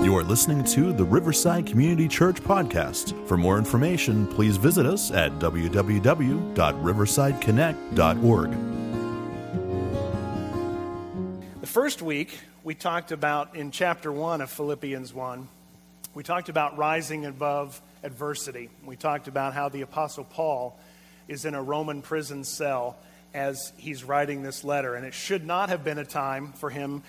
You are listening to the Riverside Community Church podcast. For more information, please visit us at www.riversideconnect.org. The first week, we talked about in chapter 1 of Philippians 1, we talked about rising above adversity. We talked about how the Apostle Paul is in a Roman prison cell as he's writing this letter. And it should not have been a time for him,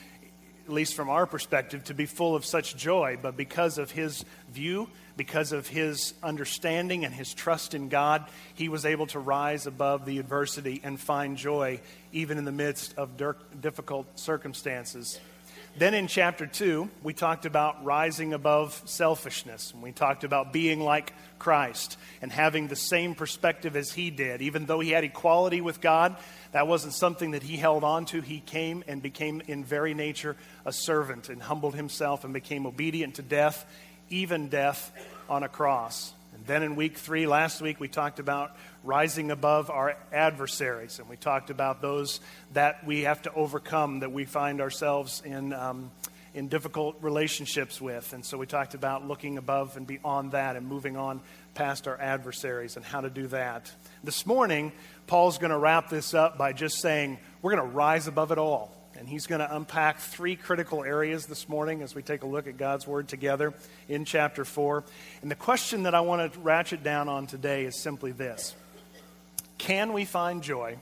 at least from our perspective, to be full of such joy. But because of his view, because of his understanding and his trust in God, he was able to rise above the adversity and find joy even in the midst of difficult circumstances. Then in chapter 2, we talked about rising above selfishness. And we talked about being like Christ and having the same perspective as he did. Even though he had equality with God, that wasn't something that he held on to. He came and became, in very nature, a servant and humbled himself and became obedient to death, even death on a cross. And then in week three, last week, we talked about rising above our adversaries. And we talked about those that we have to overcome, that we find ourselves in, um, in difficult relationships with. And so we talked about looking above and beyond that and moving on past our adversaries and how to do that. This morning, Paul's going to wrap this up by just saying, we're going to rise above it all. And he's going to unpack three critical areas this morning as we take a look at God's Word together in chapter 4. And the question that I want to ratchet down on today is simply this Can we find joy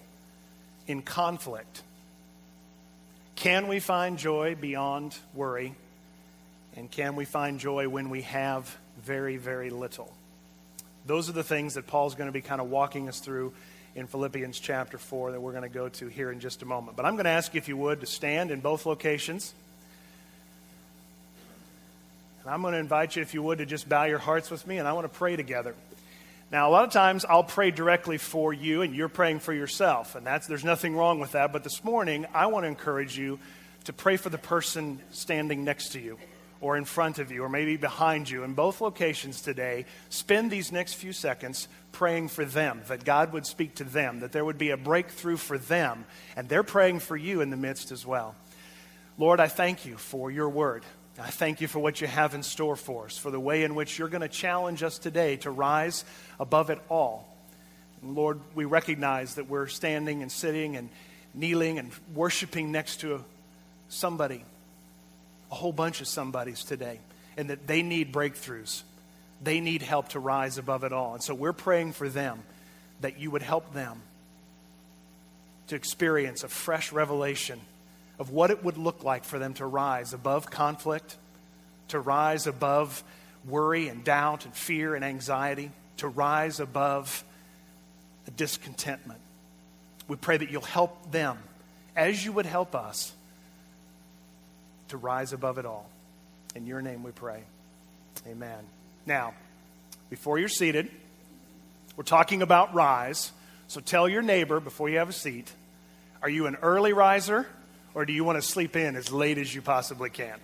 in conflict? Can we find joy beyond worry? And can we find joy when we have very, very little? Those are the things that Paul's going to be kind of walking us through in Philippians chapter 4 that we're going to go to here in just a moment. But I'm going to ask you, if you would, to stand in both locations. And I'm going to invite you, if you would, to just bow your hearts with me, and I want to pray together. Now, a lot of times I'll pray directly for you, and you're praying for yourself, and that's, there's nothing wrong with that. But this morning, I want to encourage you to pray for the person standing next to you or in front of you or maybe behind you in both locations today, spend these next few seconds praying for them, that God would speak to them, that there would be a breakthrough for them, and they're praying for you in the midst as well. Lord, I thank you for your word. I thank you for what you have in store for us, for the way in which you're going to challenge us today to rise above it all. And Lord, we recognize that we're standing and sitting and kneeling and worshiping next to somebody a whole bunch of somebodies today and that they need breakthroughs. They need help to rise above it all. And so we're praying for them that you would help them to experience a fresh revelation of what it would look like for them to rise above conflict, to rise above worry and doubt and fear and anxiety, to rise above discontentment. We pray that you'll help them as you would help us to rise above it all. In your name we pray. Amen. Now, before you're seated, we're talking about rise. So tell your neighbor before you have a seat are you an early riser or do you want to sleep in as late as you possibly can?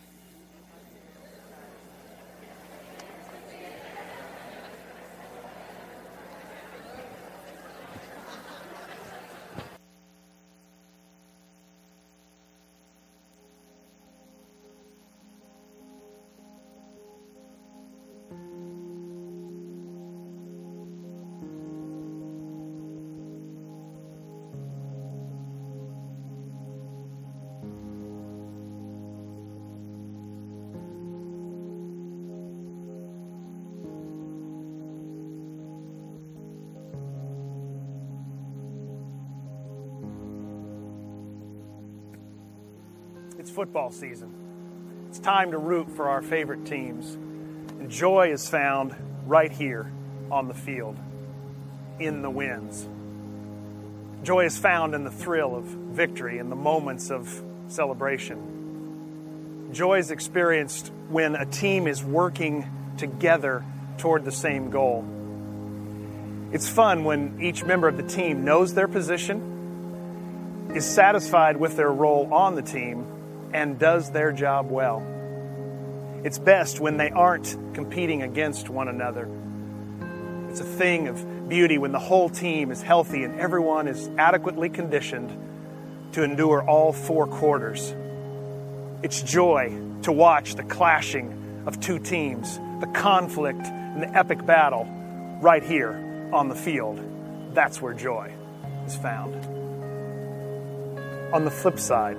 It's football season. It's time to root for our favorite teams. And joy is found right here on the field, in the wins. Joy is found in the thrill of victory, in the moments of celebration. Joy is experienced when a team is working together toward the same goal. It's fun when each member of the team knows their position, is satisfied with their role on the team, and does their job well. It's best when they aren't competing against one another. It's a thing of beauty when the whole team is healthy and everyone is adequately conditioned to endure all four quarters. It's joy to watch the clashing of two teams, the conflict and the epic battle right here on the field. That's where joy is found. On the flip side,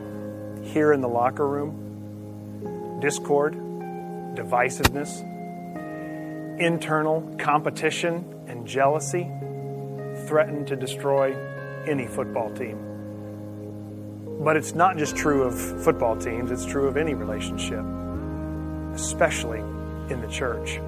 here in the locker room, discord, divisiveness, internal competition, and jealousy threaten to destroy any football team. But it's not just true of football teams, it's true of any relationship, especially in the church.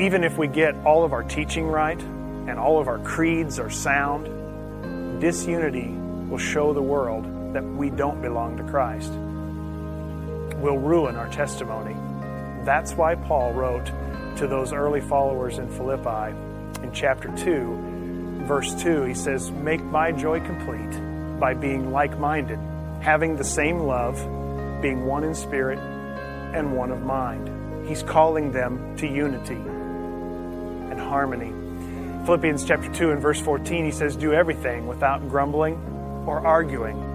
Even if we get all of our teaching right and all of our creeds are sound, disunity will show the world that we don't belong to Christ. Will ruin our testimony. That's why Paul wrote to those early followers in Philippi in chapter 2, verse 2. He says, Make my joy complete by being like minded, having the same love, being one in spirit and one of mind. He's calling them to unity and harmony. Philippians chapter 2 and verse 14, he says, Do everything without grumbling or arguing.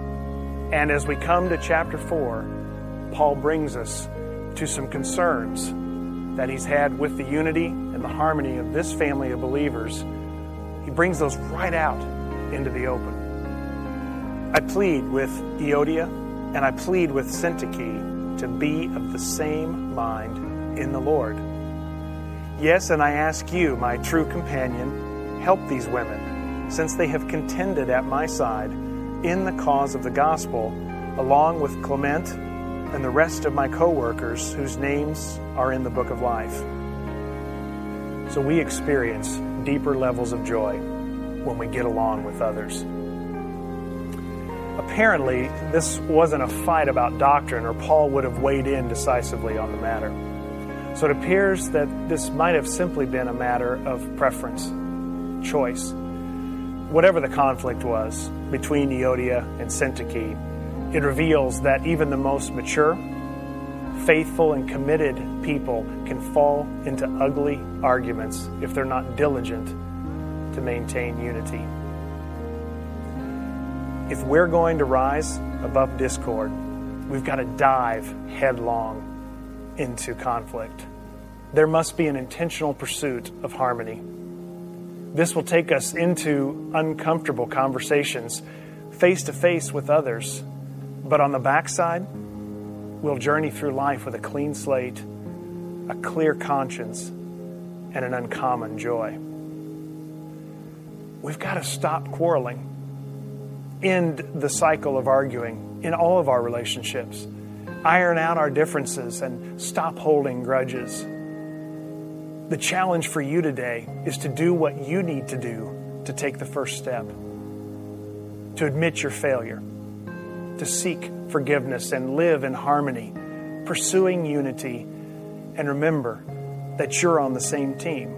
And as we come to chapter 4, Paul brings us to some concerns that he's had with the unity and the harmony of this family of believers. He brings those right out into the open. I plead with Euodia and I plead with Syntyche to be of the same mind in the Lord. Yes, and I ask you, my true companion, help these women, since they have contended at my side in the cause of the gospel, along with Clement and the rest of my co workers whose names are in the book of life. So we experience deeper levels of joy when we get along with others. Apparently, this wasn't a fight about doctrine, or Paul would have weighed in decisively on the matter. So it appears that this might have simply been a matter of preference, choice. Whatever the conflict was between Euodia and Syntyche, it reveals that even the most mature, faithful, and committed people can fall into ugly arguments if they're not diligent to maintain unity. If we're going to rise above discord, we've got to dive headlong into conflict. There must be an intentional pursuit of harmony. This will take us into uncomfortable conversations face to face with others, but on the backside, we'll journey through life with a clean slate, a clear conscience, and an uncommon joy. We've got to stop quarreling end the cycle of arguing in all of our relationships, iron out our differences, and stop holding grudges. The challenge for you today is to do what you need to do to take the first step, to admit your failure, to seek forgiveness and live in harmony, pursuing unity, and remember that you're on the same team.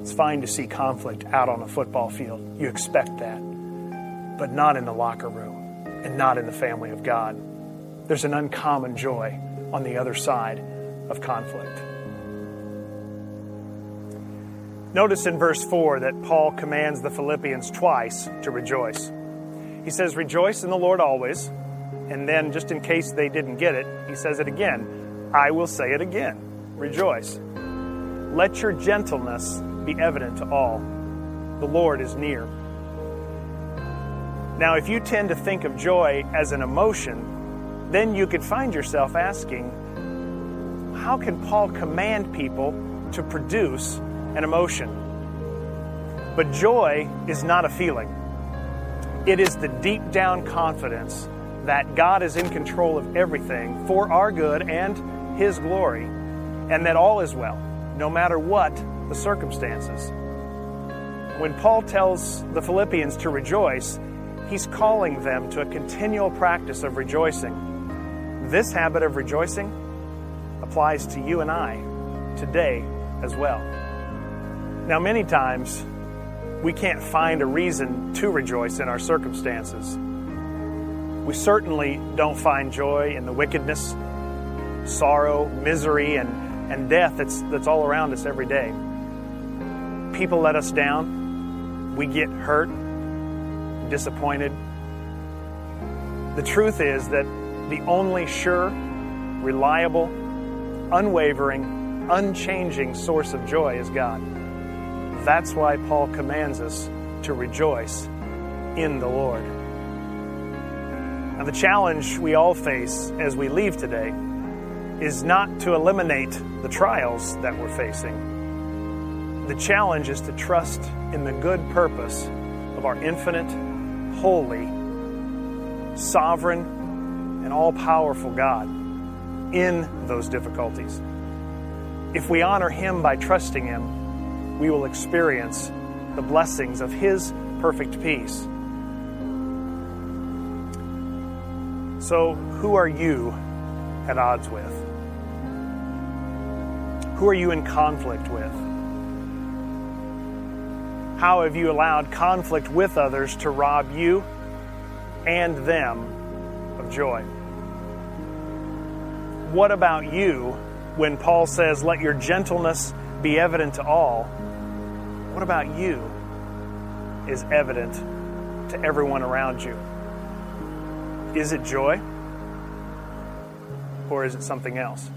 It's fine to see conflict out on a football field. You expect that but not in the locker room and not in the family of God. There's an uncommon joy on the other side of conflict. Notice in verse 4 that Paul commands the Philippians twice to rejoice. He says, Rejoice in the Lord always. And then, just in case they didn't get it, he says it again. I will say it again. Rejoice. Let your gentleness be evident to all. The Lord is near. Now, if you tend to think of joy as an emotion, then you could find yourself asking, how can Paul command people to produce an emotion? But joy is not a feeling, it is the deep down confidence that God is in control of everything for our good and His glory, and that all is well, no matter what the circumstances. When Paul tells the Philippians to rejoice, He's calling them to a continual practice of rejoicing. This habit of rejoicing applies to you and I today as well. Now, many times we can't find a reason to rejoice in our circumstances. We certainly don't find joy in the wickedness, sorrow, misery, and, and death that's, that's all around us every day. People let us down. We get hurt disappointed. The truth is that the only sure, reliable, unwavering, unchanging source of joy is God. That's why Paul commands us to rejoice in the Lord. Now, the challenge we all face as we leave today is not to eliminate the trials that we're facing. The challenge is to trust in the good purpose of our infinite, holy, sovereign, and all powerful God in those difficulties. If we honor Him by trusting Him, we will experience the blessings of His perfect peace. So, who are you at odds with? Who are you in conflict with? How have you allowed conflict with others to rob you and them of joy? What about you when Paul says, Let your gentleness be evident to all? What about you is evident to everyone around you? Is it joy? Or is it something else?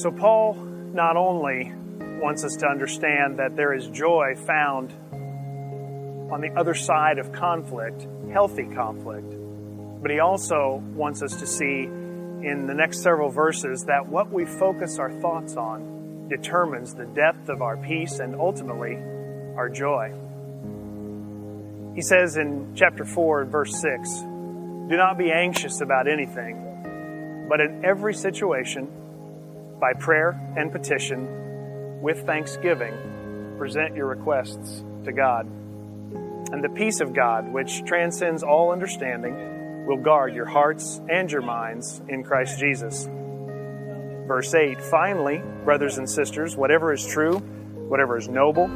So, Paul not only wants us to understand that there is joy found on the other side of conflict, healthy conflict, but he also wants us to see in the next several verses that what we focus our thoughts on determines the depth of our peace and ultimately our joy. He says in chapter 4, verse 6 Do not be anxious about anything, but in every situation, by prayer and petition, with thanksgiving, present your requests to God. And the peace of God, which transcends all understanding, will guard your hearts and your minds in Christ Jesus. Verse 8 Finally, brothers and sisters, whatever is true, whatever is noble,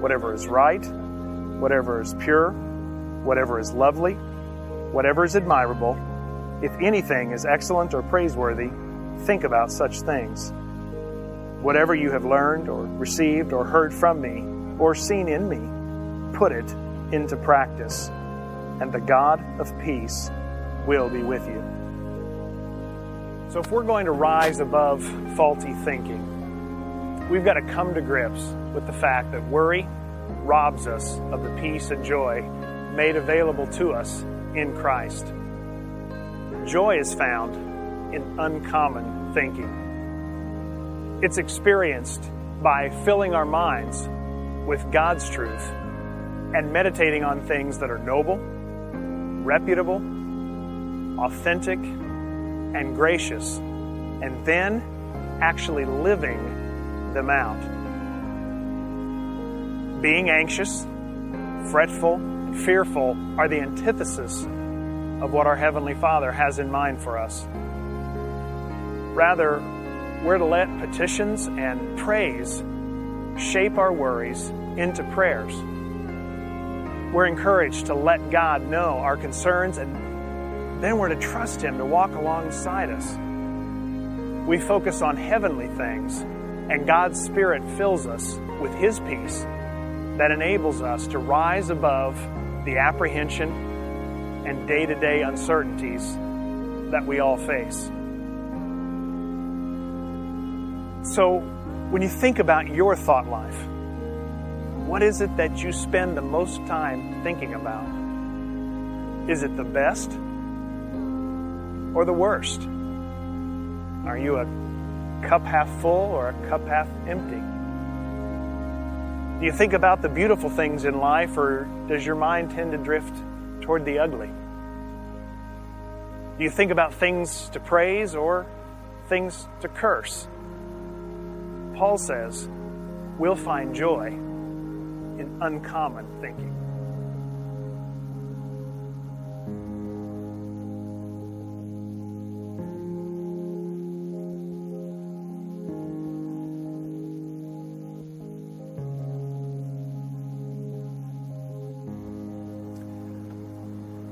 whatever is right, whatever is pure, whatever is lovely, whatever is admirable, if anything is excellent or praiseworthy, think about such things. Whatever you have learned or received or heard from me or seen in me, put it into practice, and the God of peace will be with you. So, if we're going to rise above faulty thinking, we've got to come to grips with the fact that worry robs us of the peace and joy made available to us in Christ. Joy is found in uncommon thinking. It's experienced by filling our minds with God's truth and meditating on things that are noble, reputable, authentic, and gracious, and then actually living them out. Being anxious, fretful, and fearful are the antithesis of what our Heavenly Father has in mind for us. Rather, we're to let petitions and praise shape our worries into prayers. We're encouraged to let God know our concerns and then we're to trust Him to walk alongside us. We focus on heavenly things, and God's Spirit fills us with His peace that enables us to rise above the apprehension and day to day uncertainties that we all face. So, when you think about your thought life, what is it that you spend the most time thinking about? Is it the best or the worst? Are you a cup half full or a cup half empty? Do you think about the beautiful things in life, or does your mind tend to drift toward the ugly? Do you think about things to praise or things to curse? Paul says we'll find joy in uncommon thinking.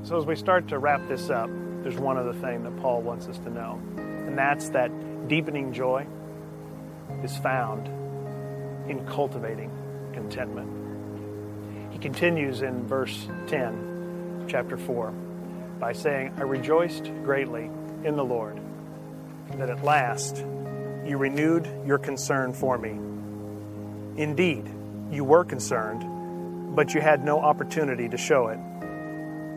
So, as we start to wrap this up, there's one other thing that Paul wants us to know, and that's that deepening joy is found in cultivating contentment. He continues in verse 10 chapter 4 by saying, I rejoiced greatly in the Lord that at last you renewed your concern for me. Indeed, you were concerned, but you had no opportunity to show it.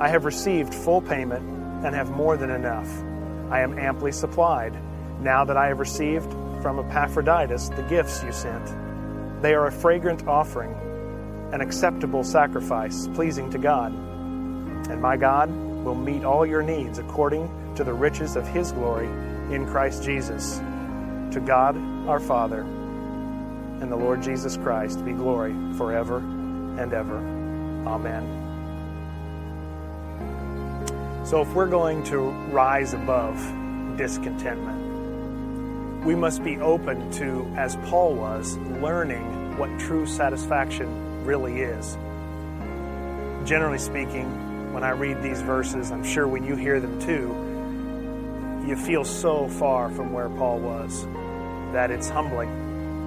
I have received full payment and have more than enough. I am amply supplied, now that I have received from Epaphroditus the gifts you sent. They are a fragrant offering, an acceptable sacrifice, pleasing to God. And my God will meet all your needs according to the riches of his glory in Christ Jesus. To God our Father and the Lord Jesus Christ be glory forever and ever. Amen. So, if we're going to rise above discontentment, we must be open to, as Paul was, learning what true satisfaction really is. Generally speaking, when I read these verses, I'm sure when you hear them too, you feel so far from where Paul was that it's humbling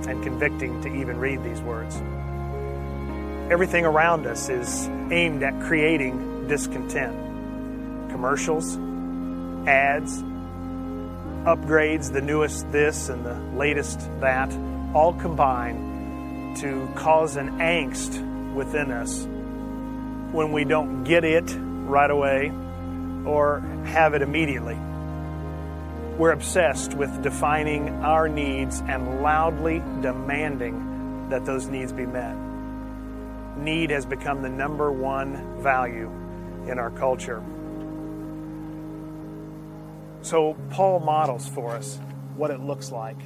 and convicting to even read these words. Everything around us is aimed at creating discontent. Commercials, ads, upgrades, the newest this and the latest that, all combine to cause an angst within us when we don't get it right away or have it immediately. We're obsessed with defining our needs and loudly demanding that those needs be met. Need has become the number one value in our culture. So, Paul models for us what it looks like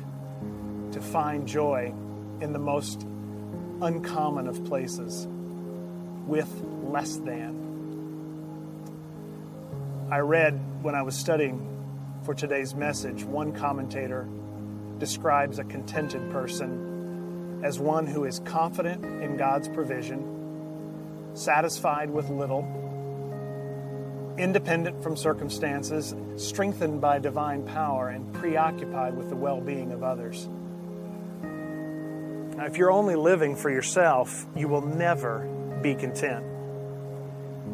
to find joy in the most uncommon of places with less than. I read when I was studying for today's message, one commentator describes a contented person as one who is confident in God's provision, satisfied with little, independent from circumstances, strengthened by divine power, and preoccupied with the well being of others. Now, if you're only living for yourself, you will never be content.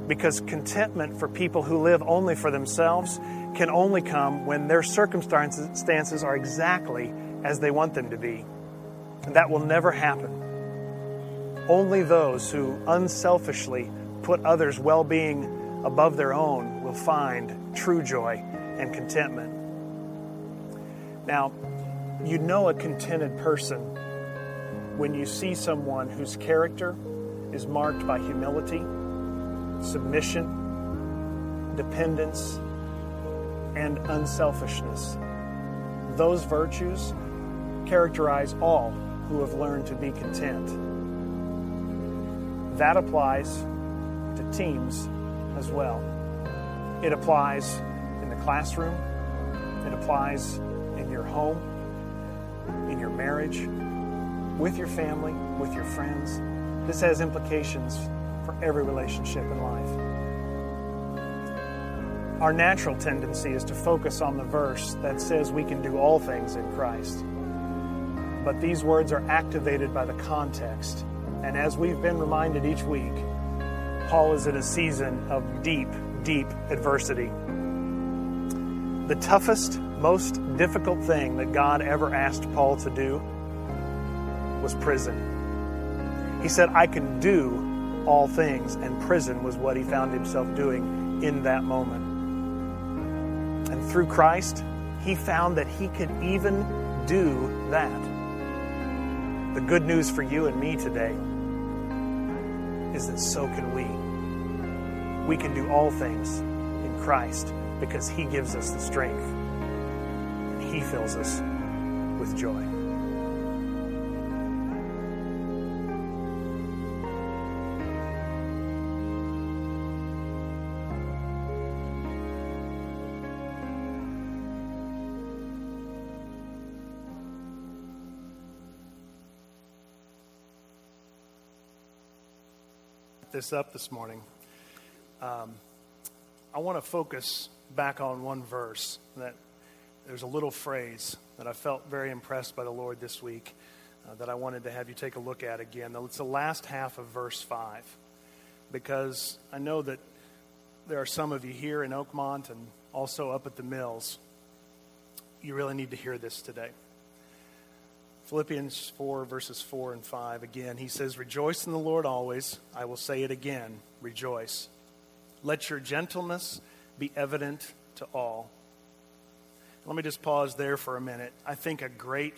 Because contentment for people who live only for themselves can only come when their circumstances are exactly as they want them to be. And that will never happen. Only those who unselfishly put others' well being above their own will find true joy and contentment. Now, you know a contented person when you see someone whose character is marked by humility, submission, dependence, and unselfishness. Those virtues characterize all who have learned to be content. That applies to teams as well. It applies in the classroom, it applies in your home, in your marriage, with your family, with your friends. This has implications for every relationship in life. Our natural tendency is to focus on the verse that says we can do all things in Christ. But these words are activated by the context. And as we've been reminded each week, Paul is in a season of deep, deep adversity. The toughest, most difficult thing that God ever asked Paul to do was prison. He said, I can do all things, and prison was what he found himself doing in that moment. And through Christ, he found that he could even do that. The good news for you and me today is that so can we. We can do all things in Christ because he gives us the strength and he fills us with joy. this up this morning, um, I want to focus back on one verse that there's a little phrase that I felt very impressed by the Lord this week uh, that I wanted to have you take a look at again. It's the last half of verse 5 because I know that there are some of you here in Oakmont and also up at the mills. You really need to hear this today. Philippians 4, verses 4 and 5. Again, he says, Rejoice in the Lord always. I will say it again, rejoice. Let your gentleness be evident to all. Let me just pause there for a minute. I think a great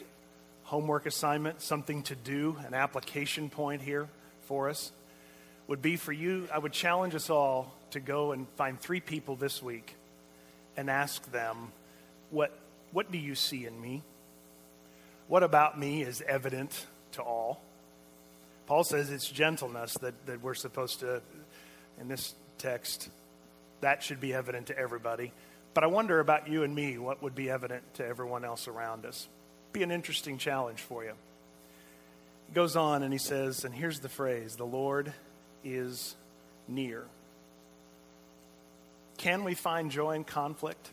homework assignment, something to do, an application point here for us, would be for you. I would challenge us all to go and find three people this week and ask them, What, what do you see in me? What about me is evident to all? Paul says it's gentleness that, that we're supposed to, in this text, that should be evident to everybody. But I wonder about you and me, what would be evident to everyone else around us? Be an interesting challenge for you. He goes on and he says, and here's the phrase the Lord is near. Can we find joy in conflict?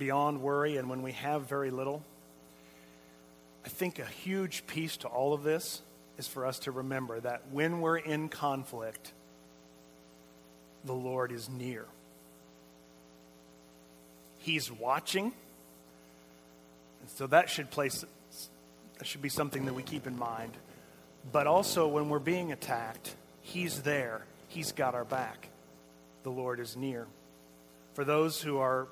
beyond worry and when we have very little, I think a huge piece to all of this is for us to remember that when we're in conflict, the Lord is near. He's watching. And so that should place that should be something that we keep in mind. But also when we're being attacked, he's there. He's got our back. The Lord is near. For those who are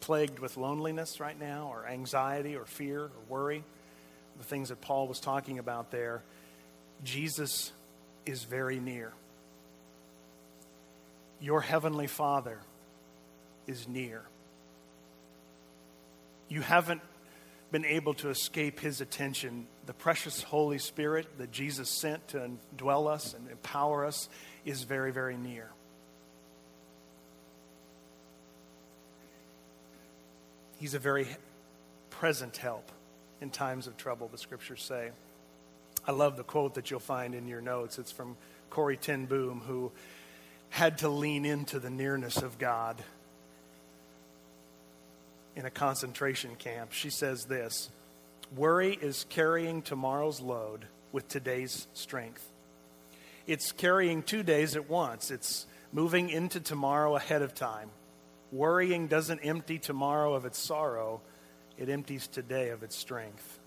plagued with loneliness right now, or anxiety, or fear, or worry, the things that Paul was talking about there, Jesus is very near. Your heavenly Father is near. You haven't been able to escape his attention. The precious Holy Spirit that Jesus sent to dwell us and empower us is very, very near. He's a very present help in times of trouble, the scriptures say. I love the quote that you'll find in your notes. It's from Corrie ten Boom, who had to lean into the nearness of God in a concentration camp. She says this Worry is carrying tomorrow's load with today's strength. It's carrying two days at once, it's moving into tomorrow ahead of time. Worrying doesn't empty tomorrow of its sorrow, it empties today of its strength.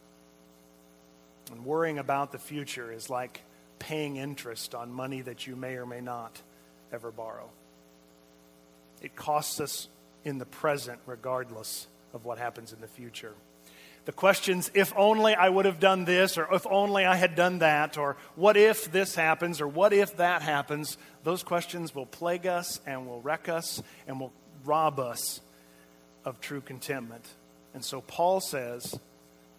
And worrying about the future is like paying interest on money that you may or may not ever borrow. It costs us in the present, regardless of what happens in the future. The questions, if only I would have done this, or if only I had done that, or what if this happens, or what if that happens, those questions will plague us and will wreck us and will rob us of true contentment. And so Paul says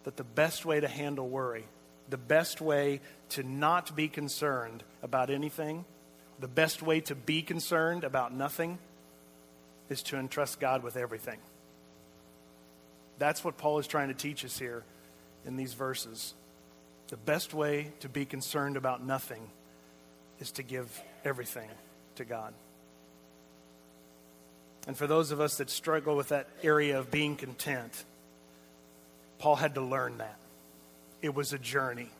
that the best way to handle worry, the best way to not be concerned about anything, the best way to be concerned about nothing is to entrust God with everything. That's what Paul is trying to teach us here in these verses. The best way to be concerned about nothing is to give everything to God. And for those of us that struggle with that area of being content, Paul had to learn that. It was a journey.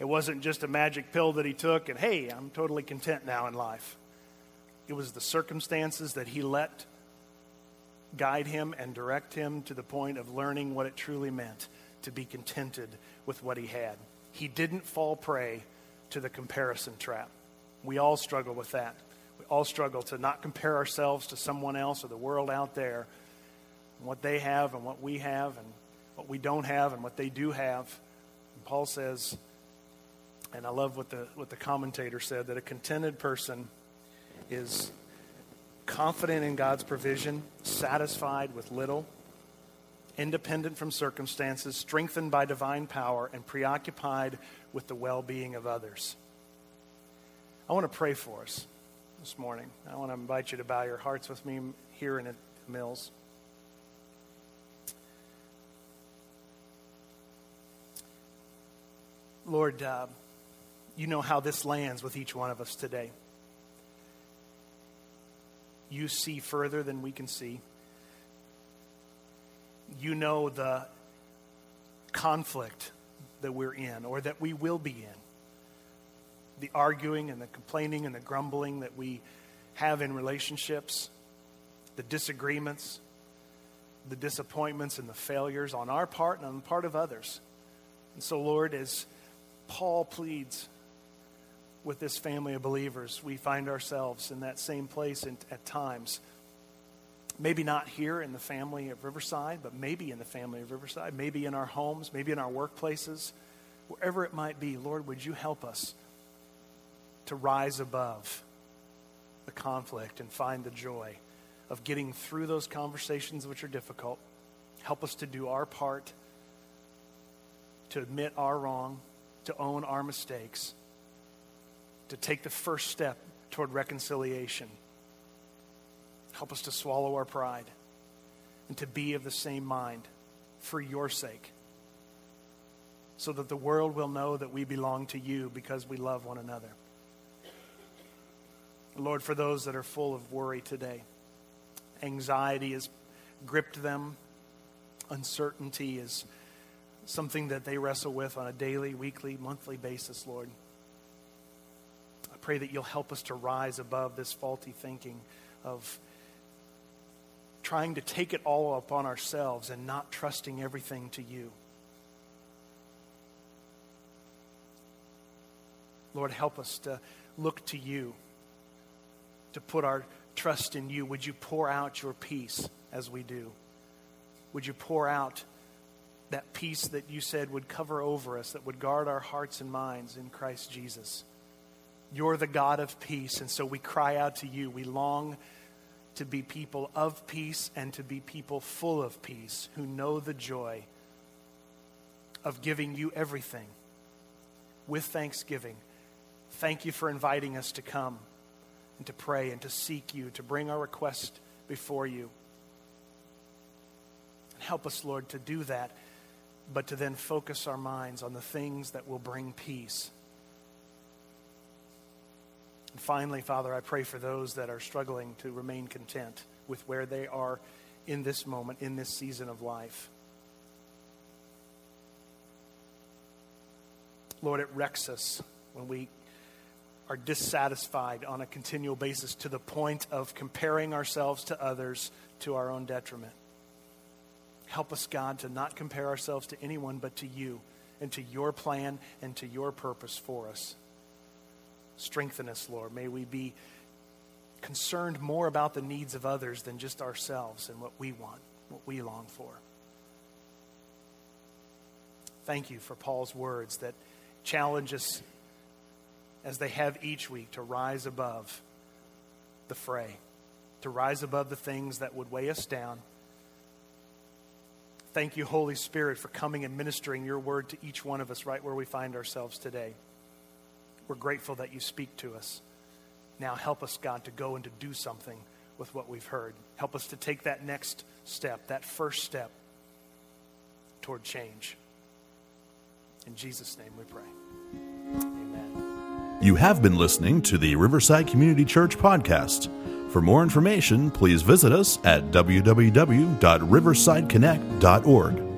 It wasn't just a magic pill that he took and, hey, I'm totally content now in life. It was the circumstances that he let guide him and direct him to the point of learning what it truly meant to be contented with what he had. He didn't fall prey to the comparison trap. We all struggle with that. We all struggle to not compare ourselves to someone else or the world out there, what they have and what we have, and what we don't have and what they do have. And Paul says, and I love what the, what the commentator said, that a contented person is confident in God's provision, satisfied with little, independent from circumstances, strengthened by divine power, and preoccupied with the well being of others. I want to pray for us this morning. I want to invite you to bow your hearts with me here in Mills. Lord, uh, you know how this lands with each one of us today. You see further than we can see. You know the conflict that we're in or that we will be in. The arguing and the complaining and the grumbling that we have in relationships, the disagreements, the disappointments and the failures on our part and on the part of others. And so, Lord, as Paul pleads with this family of believers, we find ourselves in that same place at times. Maybe not here in the family of Riverside, but maybe in the family of Riverside, maybe in our homes, maybe in our workplaces, wherever it might be. Lord, would you help us to rise above the conflict and find the joy of getting through those conversations which are difficult? Help us to do our part, to admit our wrong, to own our mistakes to take the first step toward reconciliation. Help us to swallow our pride and to be of the same mind for your sake, so that the world will know that we belong to you because we love one another. Lord, for those that are full of worry today, anxiety has gripped them, uncertainty is something that they wrestle with on a daily, weekly, monthly basis, Lord pray that you'll help us to rise above this faulty thinking of trying to take it all upon ourselves and not trusting everything to you. Lord, help us to look to you, to put our trust in you. Would you pour out your peace as we do? Would you pour out that peace that you said would cover over us, that would guard our hearts and minds in Christ Jesus? You're the God of peace. And so we cry out to you. We long to be people of peace and to be people full of peace who know the joy of giving you everything with thanksgiving. Thank you for inviting us to come and to pray and to seek you, to bring our request before you. And help us, Lord, to do that, but to then focus our minds on the things that will bring peace and finally, Father, I pray for those that are struggling to remain content with where they are in this moment, in this season of life. Lord, it wrecks us when we are dissatisfied on a continual basis to the point of comparing ourselves to others to our own detriment. Help us, God, to not compare ourselves to anyone but to you and to your plan and to your purpose for us. Strengthen us, Lord. May we be concerned more about the needs of others than just ourselves and what we want, what we long for. Thank you for Paul's words that challenge us as they have each week to rise above the fray, to rise above the things that would weigh us down. Thank you, Holy Spirit, for coming and ministering your word to each one of us right where we find ourselves today. We're grateful that you speak to us. Now help us, God, to go and to do something with what we've heard. Help us to take that next step, that first step toward change. In Jesus' name we pray. Amen. You have been listening to the Riverside Community Church podcast. For more information, please visit us at www.riversideconnect.org.